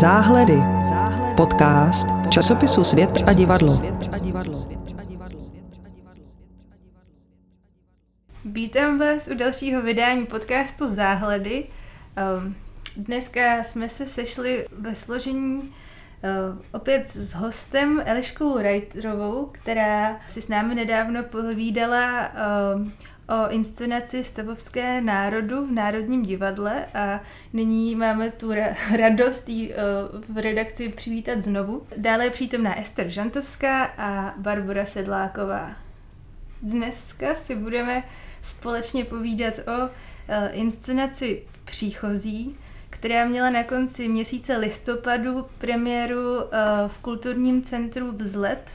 Záhledy. Podcast časopisu Svět a divadlo. Vítám vás u dalšího vydání podcastu Záhledy. Ehm, dneska jsme se sešli ve složení eh, opět s hostem Eliškou Reiterovou, která si s námi nedávno povídala ehm, o inscenaci Stavovské národu v Národním divadle a nyní máme tu ra- radost jí v redakci přivítat znovu. Dále je přítomná Ester Žantovská a Barbara Sedláková. Dneska si budeme společně povídat o inscenaci Příchozí, která měla na konci měsíce listopadu premiéru v kulturním centru Vzlet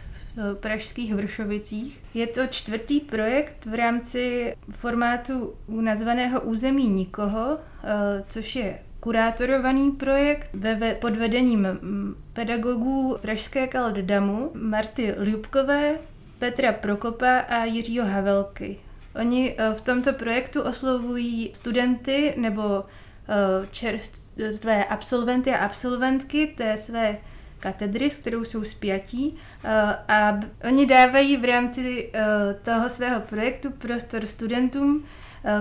pražských Vršovicích. Je to čtvrtý projekt v rámci formátu nazvaného Území nikoho, což je kurátorovaný projekt ve, pod vedením pedagogů Pražské Damu, Marty Ljubkové, Petra Prokopa a Jiřího Havelky. Oni v tomto projektu oslovují studenty nebo čerstvé absolventy a absolventky té své katedry, s kterou jsou spjatí a oni dávají v rámci toho svého projektu prostor studentům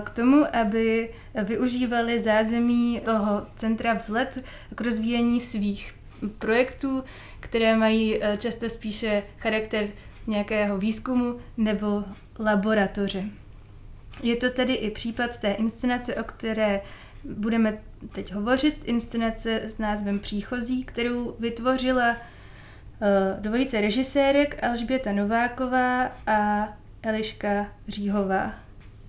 k tomu, aby využívali zázemí toho centra vzlet k rozvíjení svých projektů, které mají často spíše charakter nějakého výzkumu nebo laboratoře. Je to tedy i případ té inscenace, o které budeme teď hovořit, inscenace s názvem Příchozí, kterou vytvořila uh, dvojice režisérek Alžběta Nováková a Eliška Říhová.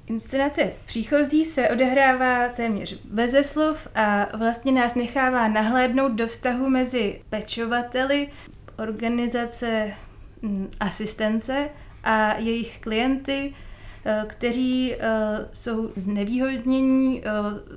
Inscenace Příchozí se odehrává téměř beze slov a vlastně nás nechává nahlédnout do vztahu mezi pečovateli, organizace m, asistence a jejich klienty, kteří jsou znevýhodnění,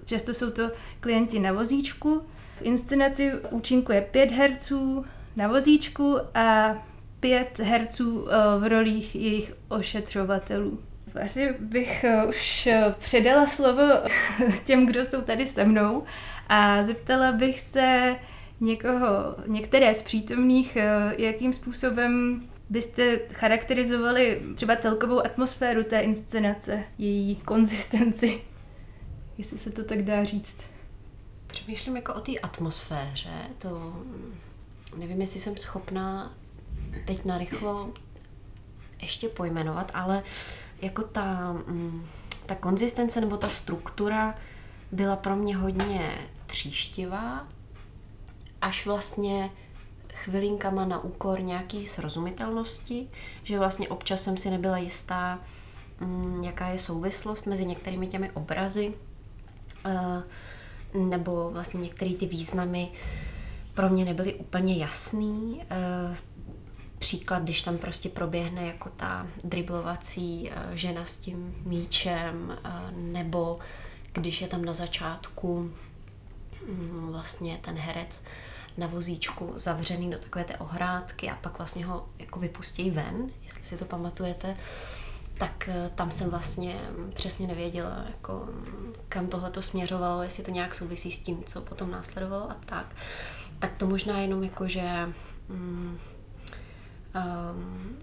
často jsou to klienti na vozíčku. V inscenaci účinkuje pět herců na vozíčku a pět herců v rolích jejich ošetřovatelů. Asi bych už předala slovo těm, kdo jsou tady se mnou a zeptala bych se někoho, některé z přítomných, jakým způsobem byste charakterizovali třeba celkovou atmosféru té inscenace, její konzistenci, jestli se to tak dá říct? Přemýšlím jako o té atmosféře, to nevím, jestli jsem schopná teď narychlo ještě pojmenovat, ale jako ta, mm, ta konzistence nebo ta struktura byla pro mě hodně tříštivá, až vlastně chvilinkama na úkor nějaký srozumitelnosti, že vlastně občas jsem si nebyla jistá, mm, jaká je souvislost mezi některými těmi obrazy, eh, nebo vlastně některé ty významy pro mě nebyly úplně jasný. Eh, příklad, když tam prostě proběhne jako ta driblovací eh, žena s tím míčem, nebo když je tam na začátku mm, vlastně ten herec na vozíčku zavřený do takové té ohrádky a pak vlastně ho jako vypustí ven, jestli si to pamatujete, tak eh, tam jsem vlastně přesně nevěděla, jako, kam tohle to směřovalo, jestli to nějak souvisí s tím, co potom následovalo a tak. Tak to možná jenom jako, že um, um,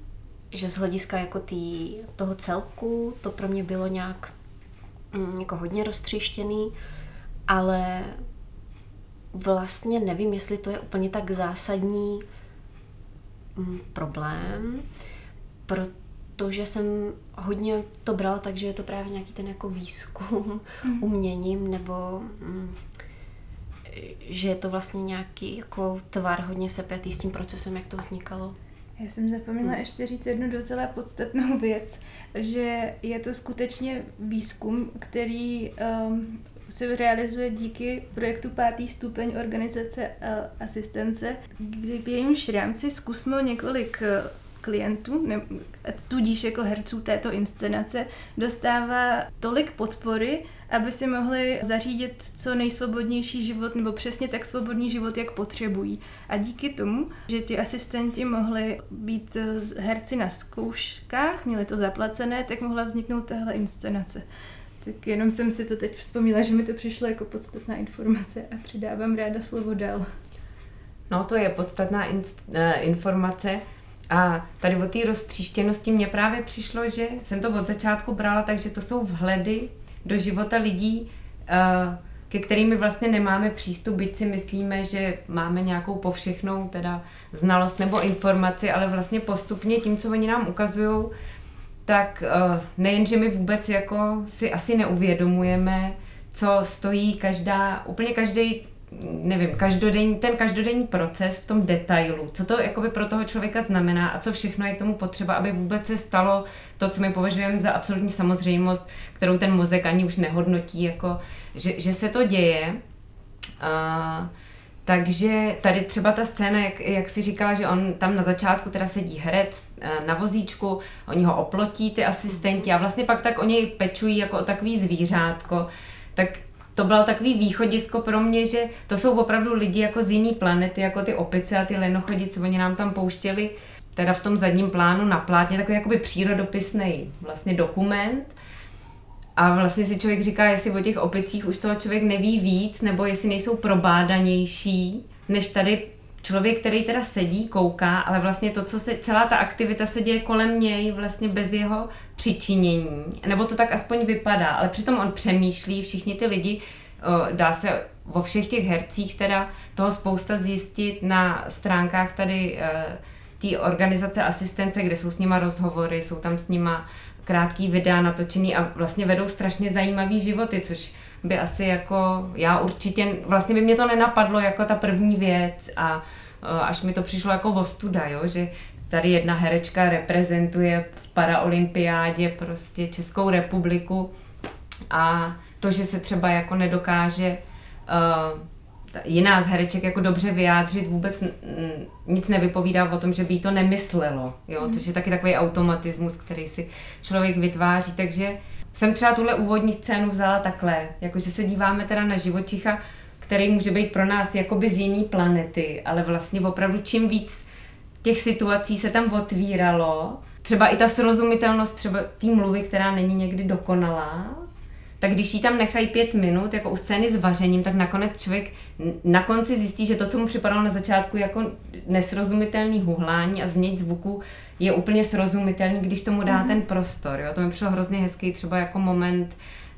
že z hlediska jako tý, toho celku to pro mě bylo nějak um, jako hodně roztříštěný, ale vlastně nevím, jestli to je úplně tak zásadní mm, problém, protože jsem hodně to brala tak, že je to právě nějaký ten jako výzkum mm. uměním, nebo mm, že je to vlastně nějaký jako tvar hodně sepjatý s tím procesem, jak to vznikalo. Já jsem zapomněla hmm. ještě říct jednu docela podstatnou věc, že je to skutečně výzkum, který um, se realizuje díky projektu Pátý stupeň organizace a asistence, kdy v jejímž rámci zkusmo několik eh, klientů, ne, tudíž jako herců této inscenace, dostává tolik podpory, aby si mohli zařídit co nejsvobodnější život, nebo přesně tak svobodný život, jak potřebují. A díky tomu, že ti asistenti mohli být eh, herci na zkouškách, měli to zaplacené, tak mohla vzniknout tahle inscenace. Tak jenom jsem si to teď vzpomněla, že mi to přišlo jako podstatná informace a přidávám ráda slovo dál. No, to je podstatná in, uh, informace. A tady o té roztříštěnosti mně právě přišlo, že jsem to od začátku brala, takže to jsou vhledy do života lidí, uh, ke kterými vlastně nemáme přístup, byť si myslíme, že máme nějakou povšechnou teda znalost nebo informaci, ale vlastně postupně tím, co oni nám ukazují, tak uh, nejen, že my vůbec jako si asi neuvědomujeme, co stojí každá, úplně každý nevím, každodenní, ten každodenní proces v tom detailu, co to jakoby pro toho člověka znamená a co všechno je k tomu potřeba, aby vůbec se stalo to, co my považujeme za absolutní samozřejmost, kterou ten mozek ani už nehodnotí, jako, že, že se to děje. A, takže tady třeba ta scéna, jak, jak si říkala, že on tam na začátku teda sedí herec na vozíčku, oni ho oplotí, ty asistenti a vlastně pak tak oni pečují jako o takový zvířátko, tak to bylo takový východisko pro mě, že to jsou opravdu lidi jako z jiný planety, jako ty opice a ty lenochodi, co oni nám tam pouštěli, teda v tom zadním plánu na plátně, takový jakoby přírodopisný vlastně dokument. A vlastně si člověk říká, jestli o těch opicích už toho člověk neví víc, nebo jestli nejsou probádanější, než tady člověk, který teda sedí, kouká, ale vlastně to, co se, celá ta aktivita se děje kolem něj, vlastně bez jeho přičinění. Nebo to tak aspoň vypadá, ale přitom on přemýšlí, všichni ty lidi, dá se vo všech těch hercích teda toho spousta zjistit na stránkách tady e, té organizace asistence, kde jsou s nima rozhovory, jsou tam s nima krátký videa natočený a vlastně vedou strašně zajímavý životy, což by asi jako, já určitě, vlastně by mě to nenapadlo jako ta první věc a až mi to přišlo jako vostuda, jo, že tady jedna herečka reprezentuje v paraolympiádě prostě Českou republiku a to, že se třeba jako nedokáže uh, jiná z hereček jako dobře vyjádřit, vůbec nic nevypovídá o tom, že by jí to nemyslelo, jo, mm. což je taky takový automatismus, který si člověk vytváří, takže jsem třeba tuhle úvodní scénu vzala takhle, jakože se díváme teda na živočicha, který může být pro nás jakoby z jiné planety, ale vlastně opravdu čím víc těch situací se tam otvíralo, třeba i ta srozumitelnost třeba té mluvy, která není někdy dokonalá, tak když jí tam nechají pět minut, jako u scény s vařením, tak nakonec člověk na konci zjistí, že to, co mu připadalo na začátku jako nesrozumitelný huhlání a změť zvuku, je úplně srozumitelný, když tomu dá mm-hmm. ten prostor. Jo? To mi přišlo hrozně hezký třeba jako moment,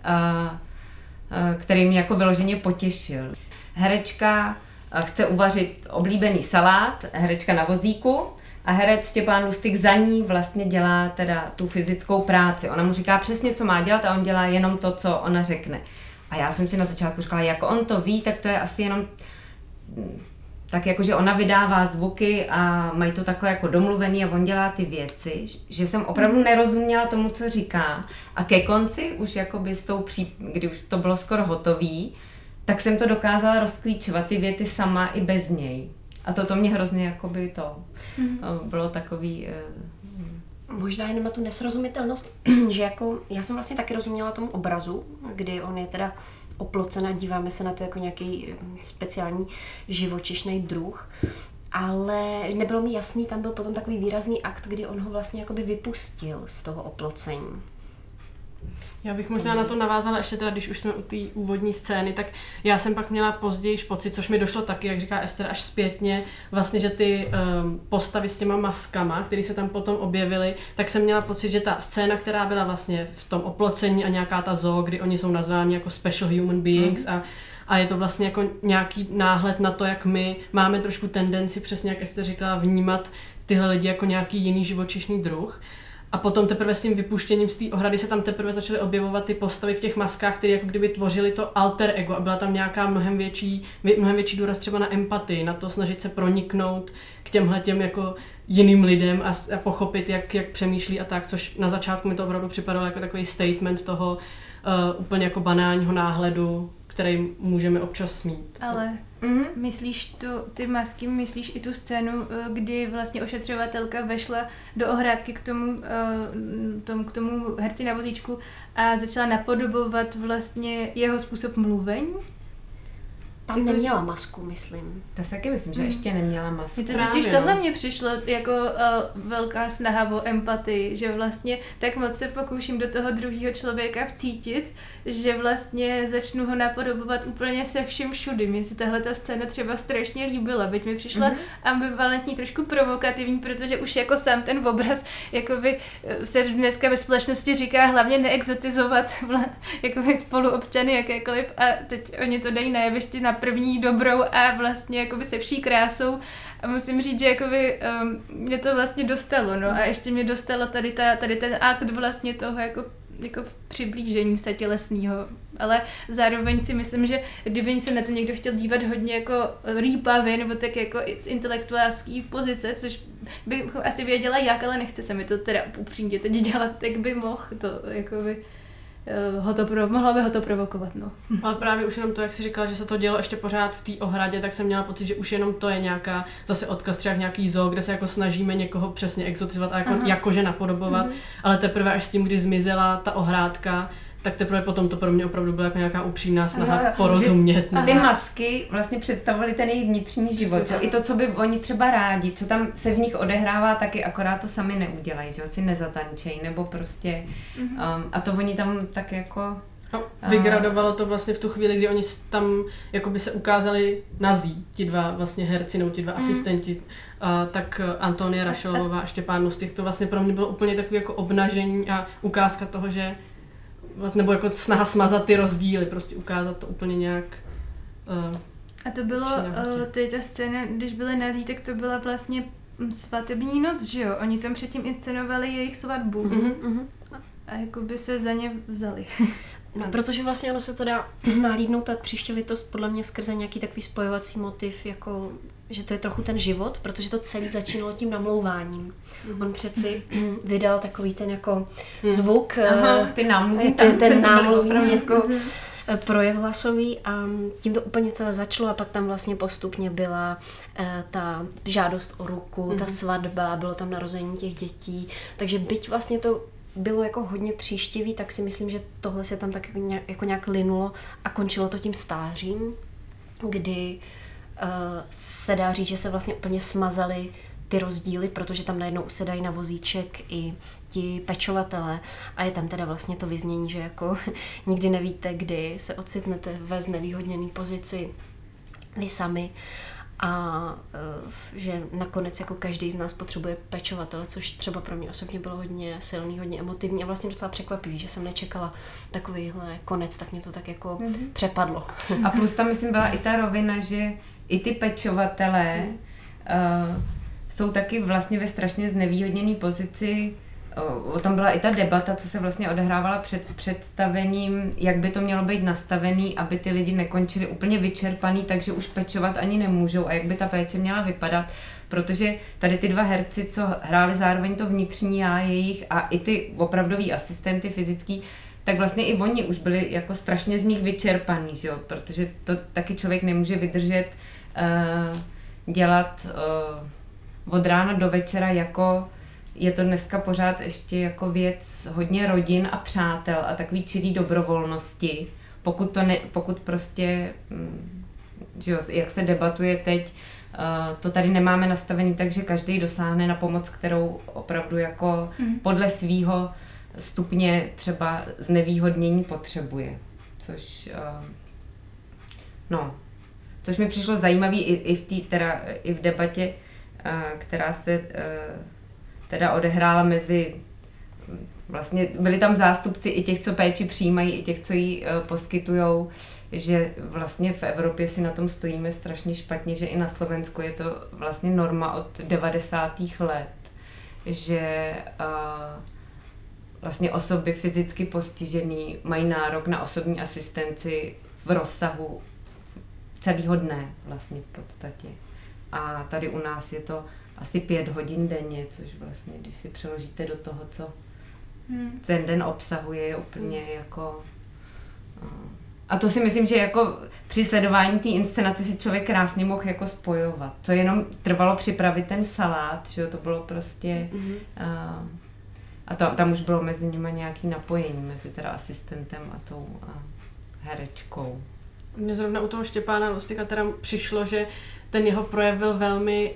uh, uh, který mě jako vyloženě potěšil. Herečka chce uvařit oblíbený salát, herečka na vozíku, a herec Štěpán Lustig za ní vlastně dělá teda tu fyzickou práci. Ona mu říká přesně, co má dělat a on dělá jenom to, co ona řekne. A já jsem si na začátku říkala, jako on to ví, tak to je asi jenom tak jako, že ona vydává zvuky a mají to takhle jako domluvený a on dělá ty věci, že jsem opravdu nerozuměla tomu, co říká. A ke konci, už jako by s tou pří, kdy už to bylo skoro hotový, tak jsem to dokázala rozklíčovat ty věty sama i bez něj. A to, to mě hrozně jako by to mm. bylo takový... Uh, Možná jenom na tu nesrozumitelnost, že jako já jsem vlastně taky rozuměla tomu obrazu, kdy on je teda oplocen a díváme se na to jako nějaký speciální živočišný druh. Ale nebylo mi jasný, tam byl potom takový výrazný akt, kdy on ho vlastně jakoby vypustil z toho oplocení. Já bych možná na to navázala ještě teda, když už jsme u té úvodní scény, tak já jsem pak měla později pocit, což mi došlo taky, jak říká Ester, až zpětně, vlastně, že ty um, postavy s těma maskama, které se tam potom objevily, tak jsem měla pocit, že ta scéna, která byla vlastně v tom oplocení a nějaká ta zoo, kdy oni jsou nazváni jako special human beings mm. a a je to vlastně jako nějaký náhled na to, jak my máme trošku tendenci, přesně jak jste říkala, vnímat tyhle lidi jako nějaký jiný živočišný druh. A potom teprve s tím vypuštěním z té ohrady se tam teprve začaly objevovat ty postavy v těch maskách, které jako kdyby tvořily to alter ego a byla tam nějaká mnohem větší, mnohem větší důraz třeba na empatii, na to snažit se proniknout k těmhle těm jako jiným lidem a, a pochopit, jak, jak přemýšlí a tak, což na začátku mi to opravdu připadalo jako takový statement toho uh, úplně jako banálního náhledu, který můžeme občas mít. Ale Mm-hmm. Myslíš tu, ty masky, myslíš i tu scénu, eh, kdy vlastně ošetřovatelka vešla do ohrádky k tomu, eh, tomu, k tomu herci na vozíčku a začala napodobovat vlastně jeho způsob mluvení? Tam Jako, neměla masku, myslím. To si taky myslím, že ještě neměla masku. To Právě, totiž no. tohle mně přišlo jako uh, velká snaha o empatii, že vlastně tak moc se pokouším do toho druhého člověka vcítit, že vlastně začnu ho napodobovat úplně se vším všudy. Mně se tahle ta scéna třeba strašně líbila, byť mi přišla mm-hmm. ambivalentní, trošku provokativní, protože už jako sám ten obraz jakoby eh, se dneska ve společnosti říká hlavně neexotizovat vla- jakoby spoluobčany jakékoliv a teď oni to dají na jevišti na první dobrou a vlastně jakoby se vší krásou. A musím říct, že jakoby, um, mě to vlastně dostalo, no. A ještě mě dostalo tady, ta, tady ten akt vlastně toho jako jako v přiblížení se tělesného, ale zároveň si myslím, že kdyby se na to někdo chtěl dívat hodně jako rýpavě, nebo tak jako z intelektuálské pozice, což bych asi věděla jak, ale nechce se mi to teda upřímně teď dělat, tak by mohl to jakoby ho to pro, mohlo by ho to provokovat, no. Ale právě už jenom to, jak jsi říkala, že se to dělo ještě pořád v té ohradě, tak jsem měla pocit, že už jenom to je nějaká zase odkaz třeba nějaký zoo, kde se jako snažíme někoho přesně exotizovat a jako, Aha. jakože napodobovat, Mhm. ale teprve až s tím, kdy zmizela ta ohrádka, tak teprve potom to pro mě opravdu byla jako nějaká upřímná snaha Aha. porozumět. Ty masky vlastně představovaly ten jejich vnitřní život. Jo? I to, co by oni třeba rádi, co tam se v nich odehrává, taky akorát to sami neudělají, že jo? si nezatančejí, nebo prostě... Um, a to oni tam tak jako... A vygradovalo to vlastně v tu chvíli, kdy oni tam jakoby se ukázali nazí, ti dva vlastně herci nebo ti dva asistenti, a, tak eh, Antonia Rašelová a Štěpán Lustig, to vlastně pro mě bylo úplně takový jako obnažení a ukázka toho, že vlastně, nebo jako snaha smazat ty rozdíly, prostě ukázat to úplně nějak uh, A to bylo, uh, tady ta scéna, když byly nazí, tak to byla vlastně mm, svatební noc, že jo? Oni tam předtím inscenovali jejich svatbu mhm. Mhm. a jako by se za ně vzali. No, protože vlastně ono se to dá nahlídnout ta třišťovitost podle mě skrze nějaký takový spojovací motiv, jako že to je trochu ten život, protože to celé začínalo tím namlouváním. On přeci vydal takový ten jako zvuk, Aha, eh, ty námluvní ten, tance, to ten opravdu- jako eh, projev hlasový a tím to úplně celé začalo a pak tam vlastně postupně byla eh, ta žádost o ruku, ta svatba, bylo tam narození těch dětí, takže byť vlastně to bylo jako hodně tříštivý, tak si myslím, že tohle se tam tak jako nějak, jako nějak linulo a končilo to tím stářím, kdy uh, se dá říct, že se vlastně úplně smazaly ty rozdíly, protože tam najednou usedají na vozíček i ti pečovatelé a je tam teda vlastně to vyznění, že jako nikdy nevíte, kdy se ocitnete ve znevýhodněné pozici vy sami a eh, že nakonec jako každý z nás potřebuje pečovatele, což třeba pro mě osobně bylo hodně silný, hodně emotivní a vlastně docela překvapivý, že jsem nečekala takovýhle konec, tak mě to tak jako mm-hmm. přepadlo. A plus tam, myslím, byla i ta rovina, že i ty pečovatelé uh, jsou taky vlastně ve strašně znevýhodněné pozici. Uh, o tom byla i ta debata, co se vlastně odehrávala před představením, jak by to mělo být nastavený, aby ty lidi nekončili úplně vyčerpaný, takže už pečovat ani nemůžou a jak by ta péče měla vypadat. Protože tady ty dva herci, co hráli zároveň to vnitřní já jejich a i ty opravdoví asistenty fyzický, tak vlastně i oni už byli jako strašně z nich vyčerpaný, že jo? protože to taky člověk nemůže vydržet dělat uh, od rána do večera jako je to dneska pořád ještě jako věc hodně rodin a přátel a takový čirý dobrovolnosti. Pokud to ne, pokud prostě, mm, že jo, jak se debatuje teď, uh, to tady nemáme nastavený tak, že každý dosáhne na pomoc, kterou opravdu jako Mhm. podle svýho stupně třeba znevýhodnění potřebuje. Což, no, což mi přišlo zajímavý i, i v té, teda i v debatě, uh, která se uh, teda odehrála mezi vlastně byli tam zástupci i těch, co péči přijímají, i těch, co ji uh, poskytujou, že vlastně v Evropě si na tom stojíme strašně špatně, že i na Slovensku je to vlastně norma od 90. let, že vlastně osoby fyzicky postižený mají nárok na osobní asistenci v rozsahu celého dne vlastně v podstatě. A tady u nás je to asi pět hodin denně, což vlastně, když si přeložíte do toho, co Hmm. ten den obsahuje, je úplně jako... uh, A to si myslím, že jako při sledování té inscenace si člověk krásně mohl jako spojovat. Co jenom trvalo připravit ten salát, že jo, to bylo prostě... Mhm. Uh, a tam, tam už bylo mezi nimi nějaký napojení, mezi teda asistentem a tou uh, herečkou. Mně zrovna u toho Štěpána Lustika teda přišlo, že ten jeho projev byl velmi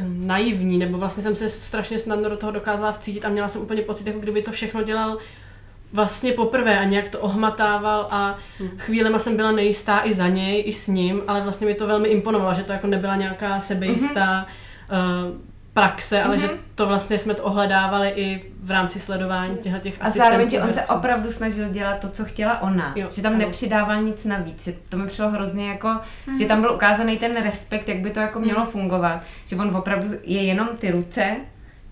hm, naivní, nebo vlastně jsem se strašně snadno do toho dokázala vcítit a měla jsem úplně pocit, jako kdyby to všechno dělal vlastně poprvé a nějak to ohmatával a chvílema jsem byla nejistá i za něj, i s ním, ale vlastně mi to velmi imponovalo, že to jako nebyla nějaká sebejistá uh, praxe, ale že to vlastně jsme to ohledávali i v rámci sledování těchto těch A zároveň, že asistentů. on se opravdu snažil dělat to, co chtěla ona. Jo, že tam ano. nepřidával nic navíc. Že to mi přišlo hrozně jako, že tam byl ukázaný ten respekt, jak by to jako mělo fungovat. Že on opravdu je jenom ty ruce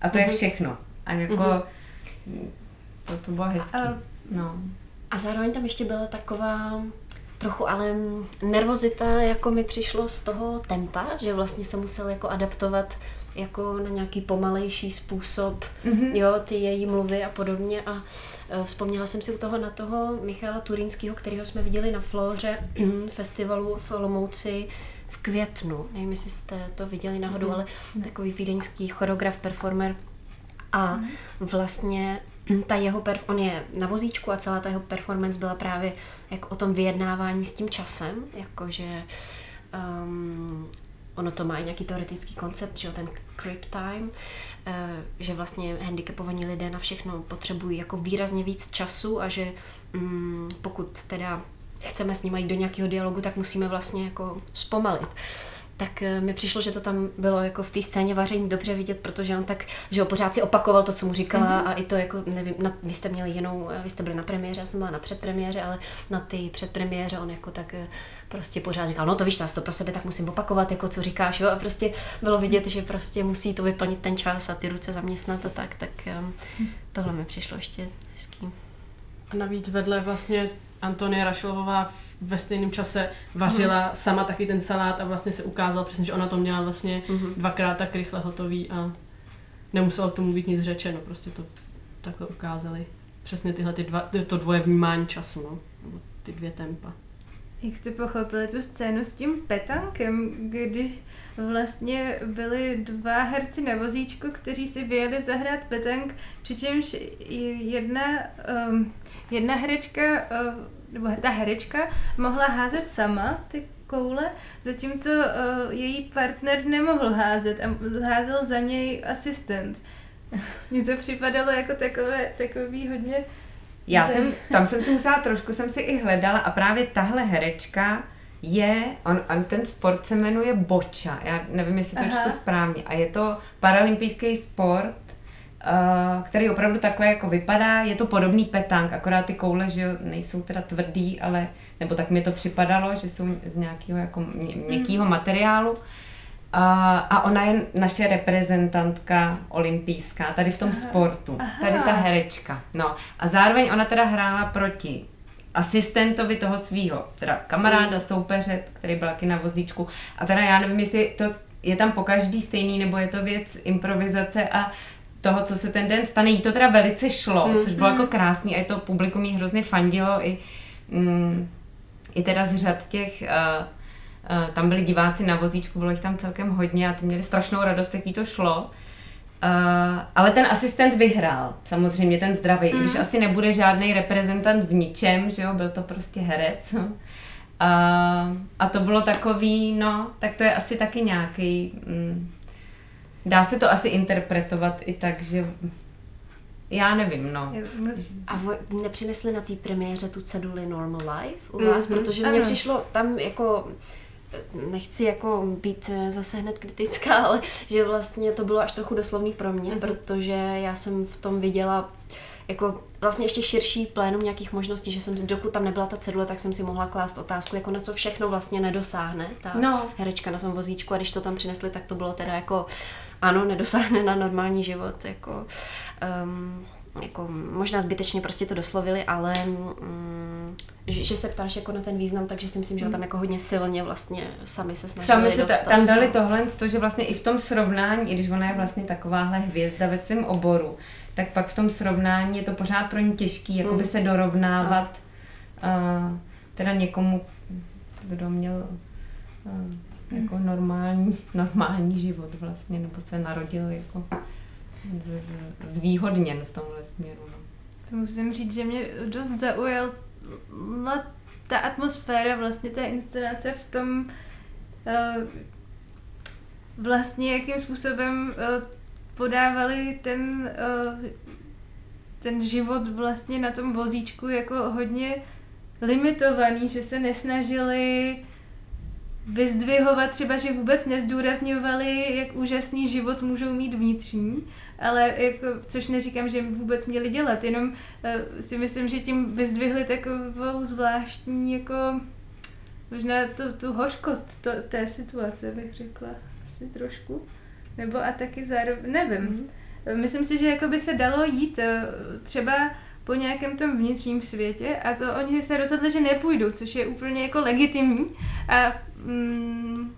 a to je všechno. A jako to, to bylo hezký. Ale- No. A zároveň tam ještě byla taková trochu ale nervozita, jako mi přišlo z toho tempa, že vlastně se musel jako adaptovat jako na nějaký pomalejší způsob, mm-hmm. jo, ty její mluvy a podobně. A e, vzpomněla jsem si u toho na toho Michala Turínského, kterého jsme viděli na Flóře festivalu v Olomouci v květnu. Nevím, jestli jste to viděli náhodou, ale takový vídeňský choreograf, performer. A vlastně ta jeho perf- on je na vozíčku a celá ta jeho performance byla právě jako o tom vyjednávání s tím časem, jakože um, ono to má i nějaký teoretický koncept, že jo, ten crib time, eh, že vlastně handicapovaní lidé na všechno potřebují jako výrazně víc času a že mm, pokud teda chceme s nimi jít do nějakého dialogu, tak musíme vlastně jako zpomalit tak eh, mi přišlo, že to tam bylo jako v té scéně vaření dobře vidět, protože on tak, že ho pořád si opakoval to, co mu říkala mm-hmm. a i to jako, nevím, na, vy jste měli jinou, eh, vy jste byli na premiéře, já jsem byla na předpremiéře, ale na ty předpremiéře on jako tak eh, prostě pořád říkal, no to víš, to pro sebe tak musím opakovat, jako co říkáš, jo, a prostě bylo vidět, že prostě musí to vyplnit ten čas a ty ruce zaměstnat a tak, tak um, tohle mi přišlo ještě hezký. A navíc vedle vlastně Antonie Rašelová ve stejném čase vařila mm. sama taky ten salát a vlastně se ukázalo přesně, že ona to měla vlastně mm. dvakrát tak rychle hotový a nemuselo k tomu být nic řečeno, prostě to takhle ukázali. Přesně tyhle ty dva, to dvoje vnímání času, no, nebo ty dvě tempa. Jak jste pochopili tu scénu s tím petankem, když vlastně byli dva herci na vozíčku, kteří si vyjeli zahrát petank, přičemž jedna, um, jedna herečka, uh, nebo ta herečka mohla házet sama ty koule, zatímco uh, její partner nemohl házet a házel za něj asistent. Mně to připadalo jako takové, takový hodně Já Zem- jsem, tam jsem si musela trošku, jsem si i hledala a právě tahle herečka je, on, on ten sport se jmenuje boča, já nevím, jestli to Aha. čtu správně, a je to paralympijský sport, který opravdu takhle jako vypadá, je to podobný petang, akorát ty koule, že nejsou teda tvrdý, ale, nebo tak mi to připadalo, že jsou z nějakého jako mě, měkkého materiálu. A, a ona je naše reprezentantka olympijská, tady v tom sportu, tady ta herečka. No a zároveň ona teda hrála proti asistentovi toho svého, teda kamaráda, soupeře, který byl taky na vozíčku. A teda já nevím, jestli to je tam po každý stejný, nebo je to věc improvizace a toho, co se ten den stane. Jí to teda velice šlo, mm. což bylo jako krásný a to publikum jí hrozně fandilo i, mm, i teda z řad těch uh, Uh, tam byli diváci na vozíčku, bylo jich tam celkem hodně a ty měli strašnou radost, jak jí to šlo. Uh, ale ten asistent vyhrál, samozřejmě ten zdravý, mm. i když asi nebude žádný reprezentant v ničem, že jo, byl to prostě herec. Uh, a to bylo takový, no, tak to je asi taky nějaký, mm, dá se to asi interpretovat i tak, že já nevím, no. A vo- nepřinesli na té premiéře tu ceduli Normal Life u vás? Mm-hmm. Protože mně přišlo tam jako nechci jako být eh, zase hned kritická, ale že vlastně to bylo až trochu doslovný pro mě, mm-hmm. protože já jsem v tom viděla jako vlastně ještě širší plénum nějakých možností, že jsem, dokud tam nebyla ta cedule, tak jsem si mohla klást otázku, jako na co všechno vlastně nedosáhne ta No. herečka na tom vozíčku a když to tam přinesli, tak to bylo teda jako ano, nedosáhne na normální život, jako, um, jako možná zbytečně prostě to doslovili, ale um, že, že se ptáš jako na ten význam, takže si myslím, že tam jako hodně silně vlastně sami se snažili Sami se ta, dostat. tam dali no. tohle, to, že vlastně i v tom srovnání, i když ona je vlastně takováhle hvězda ve svém oboru, tak pak v tom srovnání je to pořád pro ní těžký, jako by Mm. se dorovnávat uh, teda někomu, kdo měl uh, jako normální, normální život vlastně, nebo se narodil jako z, z, zvýhodněn v tomhle směru. No. To musím říct, že mě dost zaujala ta atmosféra vlastně té inscenace v tom uh, vlastně jakým způsobem uh, podávali ten uh, ten život vlastně na tom vozíčku jako hodně limitovaný, že se nesnažili vyzdvihovat třeba, že vůbec nezdůrazňovali, jak úžasný život můžou mít vnitřní, ale jako, což neříkám, že vůbec měli dělat, jenom uh, si myslím, že tím vyzdvihli takovou zvláštní jako možná tu, tu hořkost to, té situace, bych řekla asi trošku. Nebo a taky zároveň, nevím. Mm. Myslím si, že jako by se dalo jít uh, třeba po nějakém tom vnitřním světě a to oni se rozhodli, že nepůjdou, což je úplně jako legitimní a mm,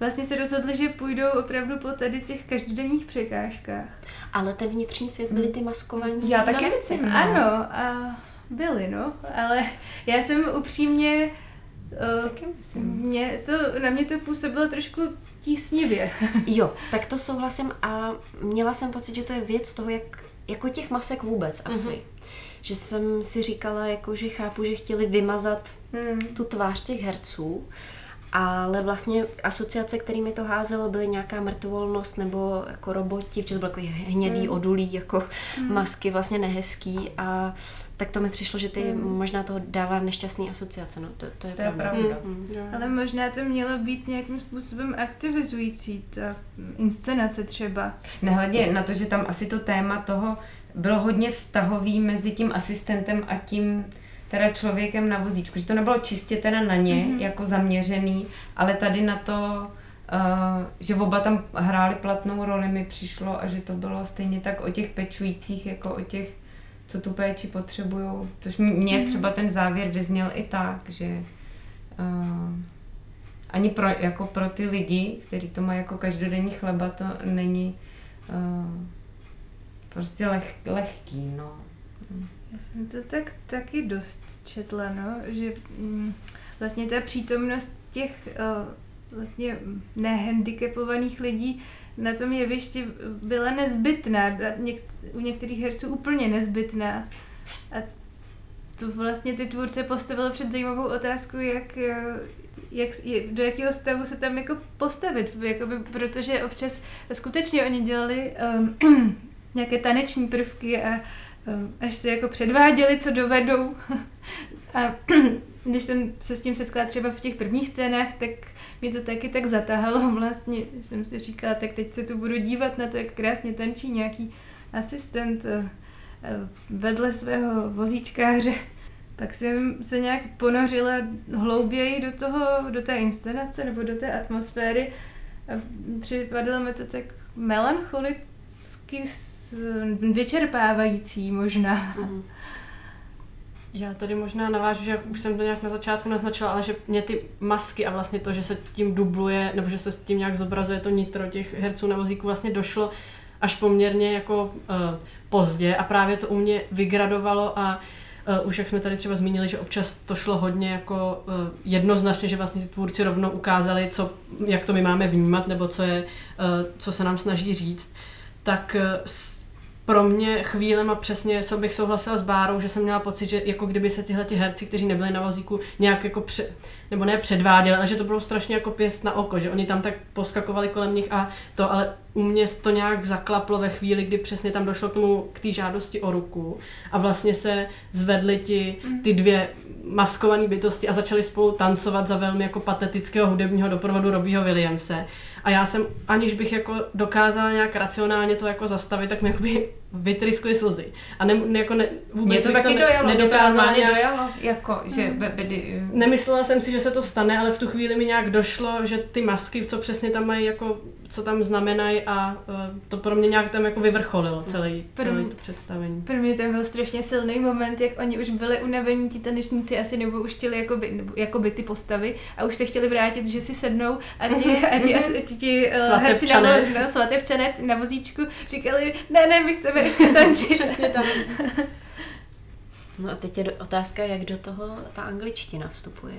vlastně se rozhodli, že půjdou opravdu po tady těch každodenních překážkách. Ale ten vnitřní svět byly ty maskovaní Já taky no. No. Ano, a byly, no, ale já jsem upřímně, uh, mě to, na mě to působilo trošku tísnivě. Jo, tak to souhlasím a měla jsem pocit, že to je věc toho, jak, jako těch masek vůbec asi. Mhm. Mm-hmm. Že jsem si říkala, jako, že chápu, že chtěli vymazat Hmm. tu tvář těch herců, ale vlastně asociace, kterými to házelo, byly nějaká mrtvolnost nebo jako roboti, protože to bylo takový hnědý, Mm. odulý, jako Mm. masky, vlastně nehezký a tak to mi přišlo, že ty Mm. možná toho dává nešťastný asociace, no to, to je To je pravda. pravda. Mm. Jo. Ale možná to mělo být nějakým způsobem aktivizující, ta inscenace třeba. Nehledě na to, že tam asi to téma toho bylo hodně vztahový mezi tím asistentem a tím teda člověkem na vozíčku, že to nebylo čistě teda na ně Mhm. mm-hmm. jako zaměřený, ale tady na to, uh, že oba tam hráli platnou roli, mi přišlo a že to bylo stejně tak o těch pečujících, jako o těch, co tu péči potřebují, což mě Mhm. třeba ten závěr vyzněl i tak, že uh, ani pro, jako pro ty lidi, kteří to mají jako každodenní chleba, to není uh, prostě leh, lehký, no. Já jsem to tak taky dost četla, no, že mm, vlastně ta přítomnost těch uh, vlastně nehandicapovaných lidí na tom jevišti byla nezbytná, u některých herců úplně nezbytná. A to vlastně ty tvůrce postavilo před zajímavou otázku, jak, eh, jak, do jakého stavu se tam jako postavit, jakoby, protože občas skutečně oni dělali um, nějaké taneční prvky a až se jako předváděli, co dovedou. a když jsem se s tím setkala třeba v těch prvních scénách, tak mě to taky tak zatáhalo vlastně, jsem si říkala, tak teď se tu budu dívat na to, jak krásně tančí nějaký asistent eh, eh, vedle svého vozíčkáře. Pak jsem se nějak ponořila hlouběji do toho, do té inscenace nebo do té atmosféry a připadalo mi to tak melancholicky vyčerpávající možná. Mm. Já tady možná navážu, že už jsem to nějak na začátku naznačila, ale že mě ty masky a vlastně to, že se tím dubluje, nebo že se s tím nějak zobrazuje to nitro těch herců na vozíku, vlastně došlo až poměrně jako uh, pozdě a právě to u mě vygradovalo a uh, už jak jsme tady třeba zmínili, že občas to šlo hodně jako uh, jednoznačně, že vlastně tvůrci rovnou ukázali, co, jak to my máme vnímat, nebo co je, uh, co se nám snaží říct, tak uh, pro mě chvílema přesně jsem bych souhlasila s Bárou, že jsem měla pocit, že jako kdyby se tyhle ti herci, kteří nebyli na vozíku, nějak jako pře, nebo ne předváděli, ale že to bylo strašně jako pěst na oko, že oni tam tak poskakovali kolem nich a to, ale u mě to nějak zaklaplo ve chvíli, kdy přesně tam došlo k tomu, k té žádosti o ruku a vlastně se zvedly ti, ty dvě maskované bytosti a začali spolu tancovat za velmi jako patetického hudebního doprovodu Robího Williamse. A já jsem, aniž bych jako dokázala nějak racionálně to jako zastavit, tak mi jakoby vytryskly slzy. A ne, ne, jako ne, vůbec Mě to taky ne, dojalo, mě to nějak, dojalo, jako, že be, bedy, Nemyslela jsem si, že se to stane, ale v tu chvíli mi nějak došlo, že ty masky, co přesně tam mají, jako, co tam znamenají a uh, to pro mě nějak tam jako vyvrcholilo celý, celý První- to představení. Pro mě tam byl strašně silný moment, jak oni už byli unavení ti tanečníci asi, nebo už chtěli jakoby, nebo, jakoby ty postavy a už se chtěli vrátit, že si sednou a ti, a ti, a ti, ti uh, herci na, no, svatebčané na vozíčku říkali, ne, ne, my chceme ještě tančit. Přesně tak. No a teď je otázka, jak do toho ta angličtina vstupuje.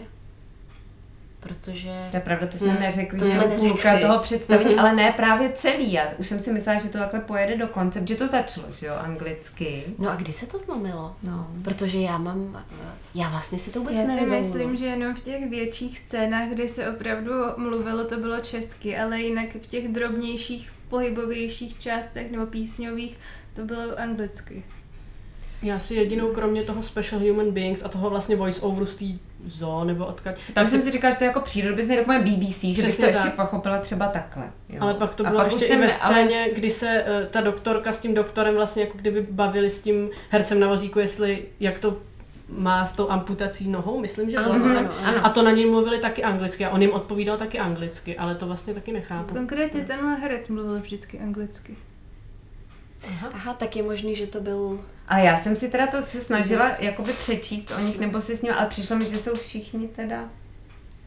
Protože... To je pravda, to jsme Hmm, neřekli, to že jsme půlka toho představení, Mhm. ale ne právě celý. Já už jsem si myslela, že to takhle pojede do konce, že to začalo, že jo, anglicky. No a kdy se to zlomilo? No. Protože já mám eh, Já vlastně si to vůbec Já si nevybavuju. myslím, že jenom v těch větších scénách, kde se opravdu mluvilo, to bylo česky, ale jinak v těch drobnějších, pohybovějších částech nebo písňových to bylo anglicky. Já si jedinou, kromě toho Special Human Beings a toho vlastně voice overu z té zoo nebo odkud. Tak jsem si říkala, že to je jako přírodobizný dokument BBC, že bych to ještě tak. pochopila třeba takhle. Jo. Ale pak to A bylo už ještě i jsem- ve ale- scéně, kdy se uh, ta doktorka s tím doktorem vlastně jako kdyby bavili s tím hercem na vozíku, jestli jak to má s tou amputací nohou, myslím, že bylo Ano, to ano, tak. ano. A to na něj mluvili taky anglicky a on jim odpovídal taky anglicky, ale to vlastně taky nechápu. Konkrétně tenhle herec mluvil vždycky anglicky. Aha. Aha, tak je možný, že to byl... A já jsem si teda to se snažila jakoby přečíst o nich nebo si s ním, ale přišlo mi, že jsou všichni teda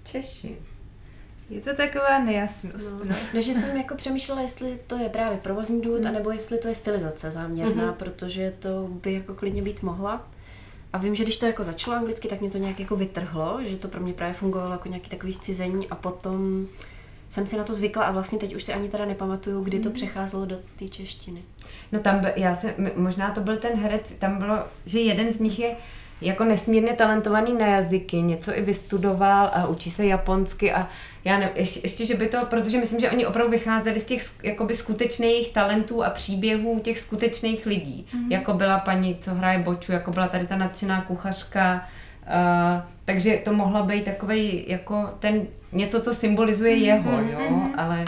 Češi. Je to taková nejasnost, no. No, že jsem jako přemýšlela, jestli to je právě provozní důvod, anebo jestli to je stylizace záměrná, Mhm. protože to by jako klidně být mohla. A vím, že když to jako začalo anglicky, tak mě to nějak jako vytrhlo, že to pro mě právě fungovalo jako nějaký takový zcizení a potom jsem si na to zvykla a vlastně teď už si ani teda nepamatuju, kdy to přecházelo do té češtiny. No tam, by, já jsem, m- možná to byl ten herec, tam bylo, že jeden z nich je jako nesmírně talentovaný na jazyky, něco i vystudoval a učí se japonsky a já ne, ještě, ještě, že by to, protože myslím, že oni opravdu vycházeli z těch jakoby skutečných talentů a příběhů těch skutečných lidí. Mm-hmm. Jako byla paní, co hraje Boču, jako byla tady ta nadšená kuchařka, Uh, takže to mohla být takový jako ten něco, co symbolizuje jeho, jo, ale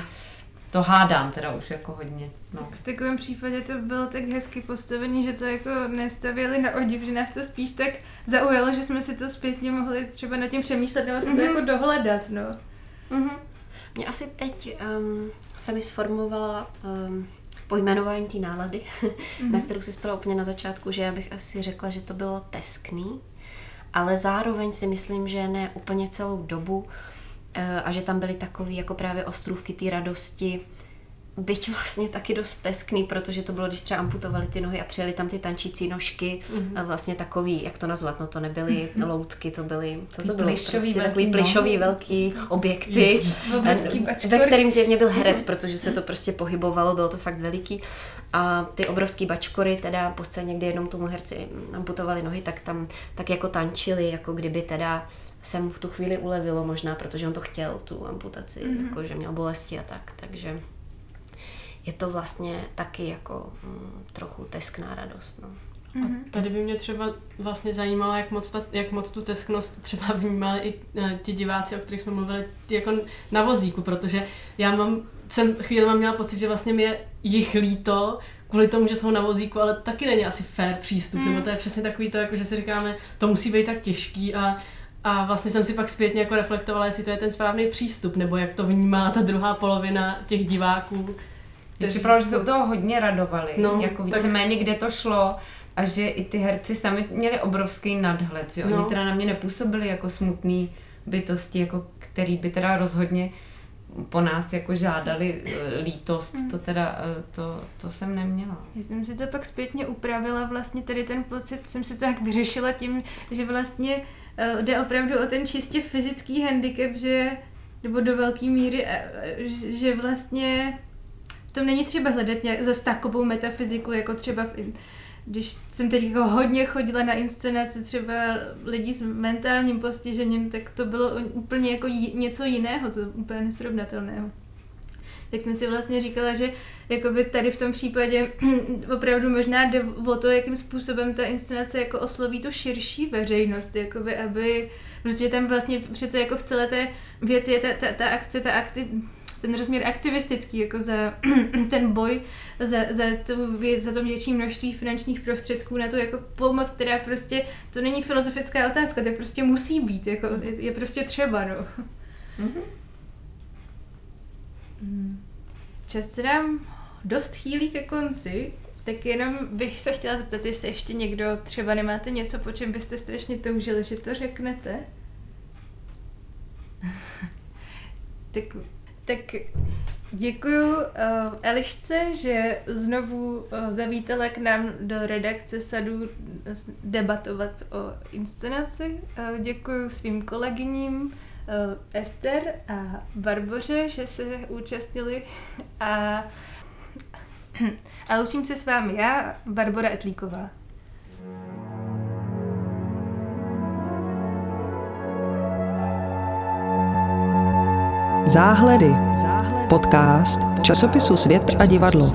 to hádám teda už jako hodně. No. V takovém případě to bylo tak hezky postavený, že to jako nestavěli na odiv, že nás to spíš tak zaujalo, že jsme si to zpětně mohli třeba nad tím přemýšlet nebo si to jako dohledat, no. Mm-hmm. Mě asi teď um, se mi sformovala um, pojmenování té nálady, mm-hmm. na kterou si spala úplně na začátku, že já bych asi řekla, že to bylo teskný, ale zároveň si myslím, že ne úplně celou dobu eh, a že tam byly takové jako právě ostrůvky té radosti, byť vlastně taky dost teskný, protože to bylo, když třeba amputovali ty nohy a přijeli tam ty tančící nožky, mm-hmm. a vlastně takový, jak to nazvat, no to nebyly loutky, to byly, co to bylo, prostě velký takový nohy. plišový velký objekty, ve kterým zjevně byl herec, protože se to prostě pohybovalo, bylo to fakt veliký. A ty obrovský bačkory teda po scéně, kdy jednou tomu herci amputovali nohy, tak tam tak jako tančili, jako kdyby teda se mu v tu chvíli ulevilo možná, protože on to chtěl, tu amputaci, mm-hmm. jako že měl bolesti a tak, takže je to vlastně taky jako mm, trochu teskná radost, no. A tady by mě třeba vlastně zajímalo, jak moc, ta, jak moc tu tesknost třeba vnímali i eh, ti diváci, o kterých jsme mluvili, jako na vozíku, protože já mám, jsem chvíli měla pocit, že vlastně mi je jich líto, kvůli tomu, že jsou na vozíku, ale taky není asi fair přístup, nebo to je přesně takový to, jako že si říkáme, to musí být tak těžký a a vlastně jsem si pak zpětně jako reflektovala, jestli to je ten správný přístup, nebo jak to vnímala ta druhá polovina těch diváků. Mně připadalo, že se u toho hodně radovali, No, jako tak- víceméně, kde to šlo a že i ty herci sami měli obrovský nadhled, že No. oni teda na mě nepůsobili jako smutný bytosti, jako který by teda rozhodně po nás jako žádali eh, lítost, to teda, eh, to, to jsem neměla. Já jsem si to pak zpětně upravila, vlastně tady ten pocit jsem si to jak vyřešila tím, že vlastně uh, jde opravdu o ten čistě fyzický handicap, že, nebo do velké míry, eh, že- vlastně tom není třeba hledat nějak zase takovou metafyziku, jako třeba v, když jsem teď jako hodně chodila na inscenace třeba lidí s mentálním postižením, tak to bylo úplně jako jí, něco jiného, to úplně nesrovnatelného. Tak jsem si vlastně říkala, že jakoby tady v tom případě opravdu možná jde o to, jakým způsobem ta inscenace jako osloví tu širší veřejnost, jakoby, aby, protože tam vlastně přece jako v celé té věci je ta, ta, ta akce, ta aktiv, ten rozměr aktivistický, jako za ten boj za, za, tu, vě- za to větší množství finančních prostředků na tu jako pomoc, která prostě, to není filozofická otázka, to prostě musí být, jako, je, je prostě třeba, no. Mm. Čas se nám dost chýlí ke konci, tak jenom bych se chtěla zeptat, jestli ještě někdo třeba nemáte něco, po čem byste strašně toužili, že to řeknete? tak, tak děkuju uh, Elišce, že znovu uh, zavítala k nám do redakce sadu s- debatovat o inscenaci. Uh, děkuju svým kolegyním Ester a Barboře, že se účastnili a, a loučím se s vámi já, Barbara Etlíková. Záhledy. Podcast časopisu Svět a divadlo.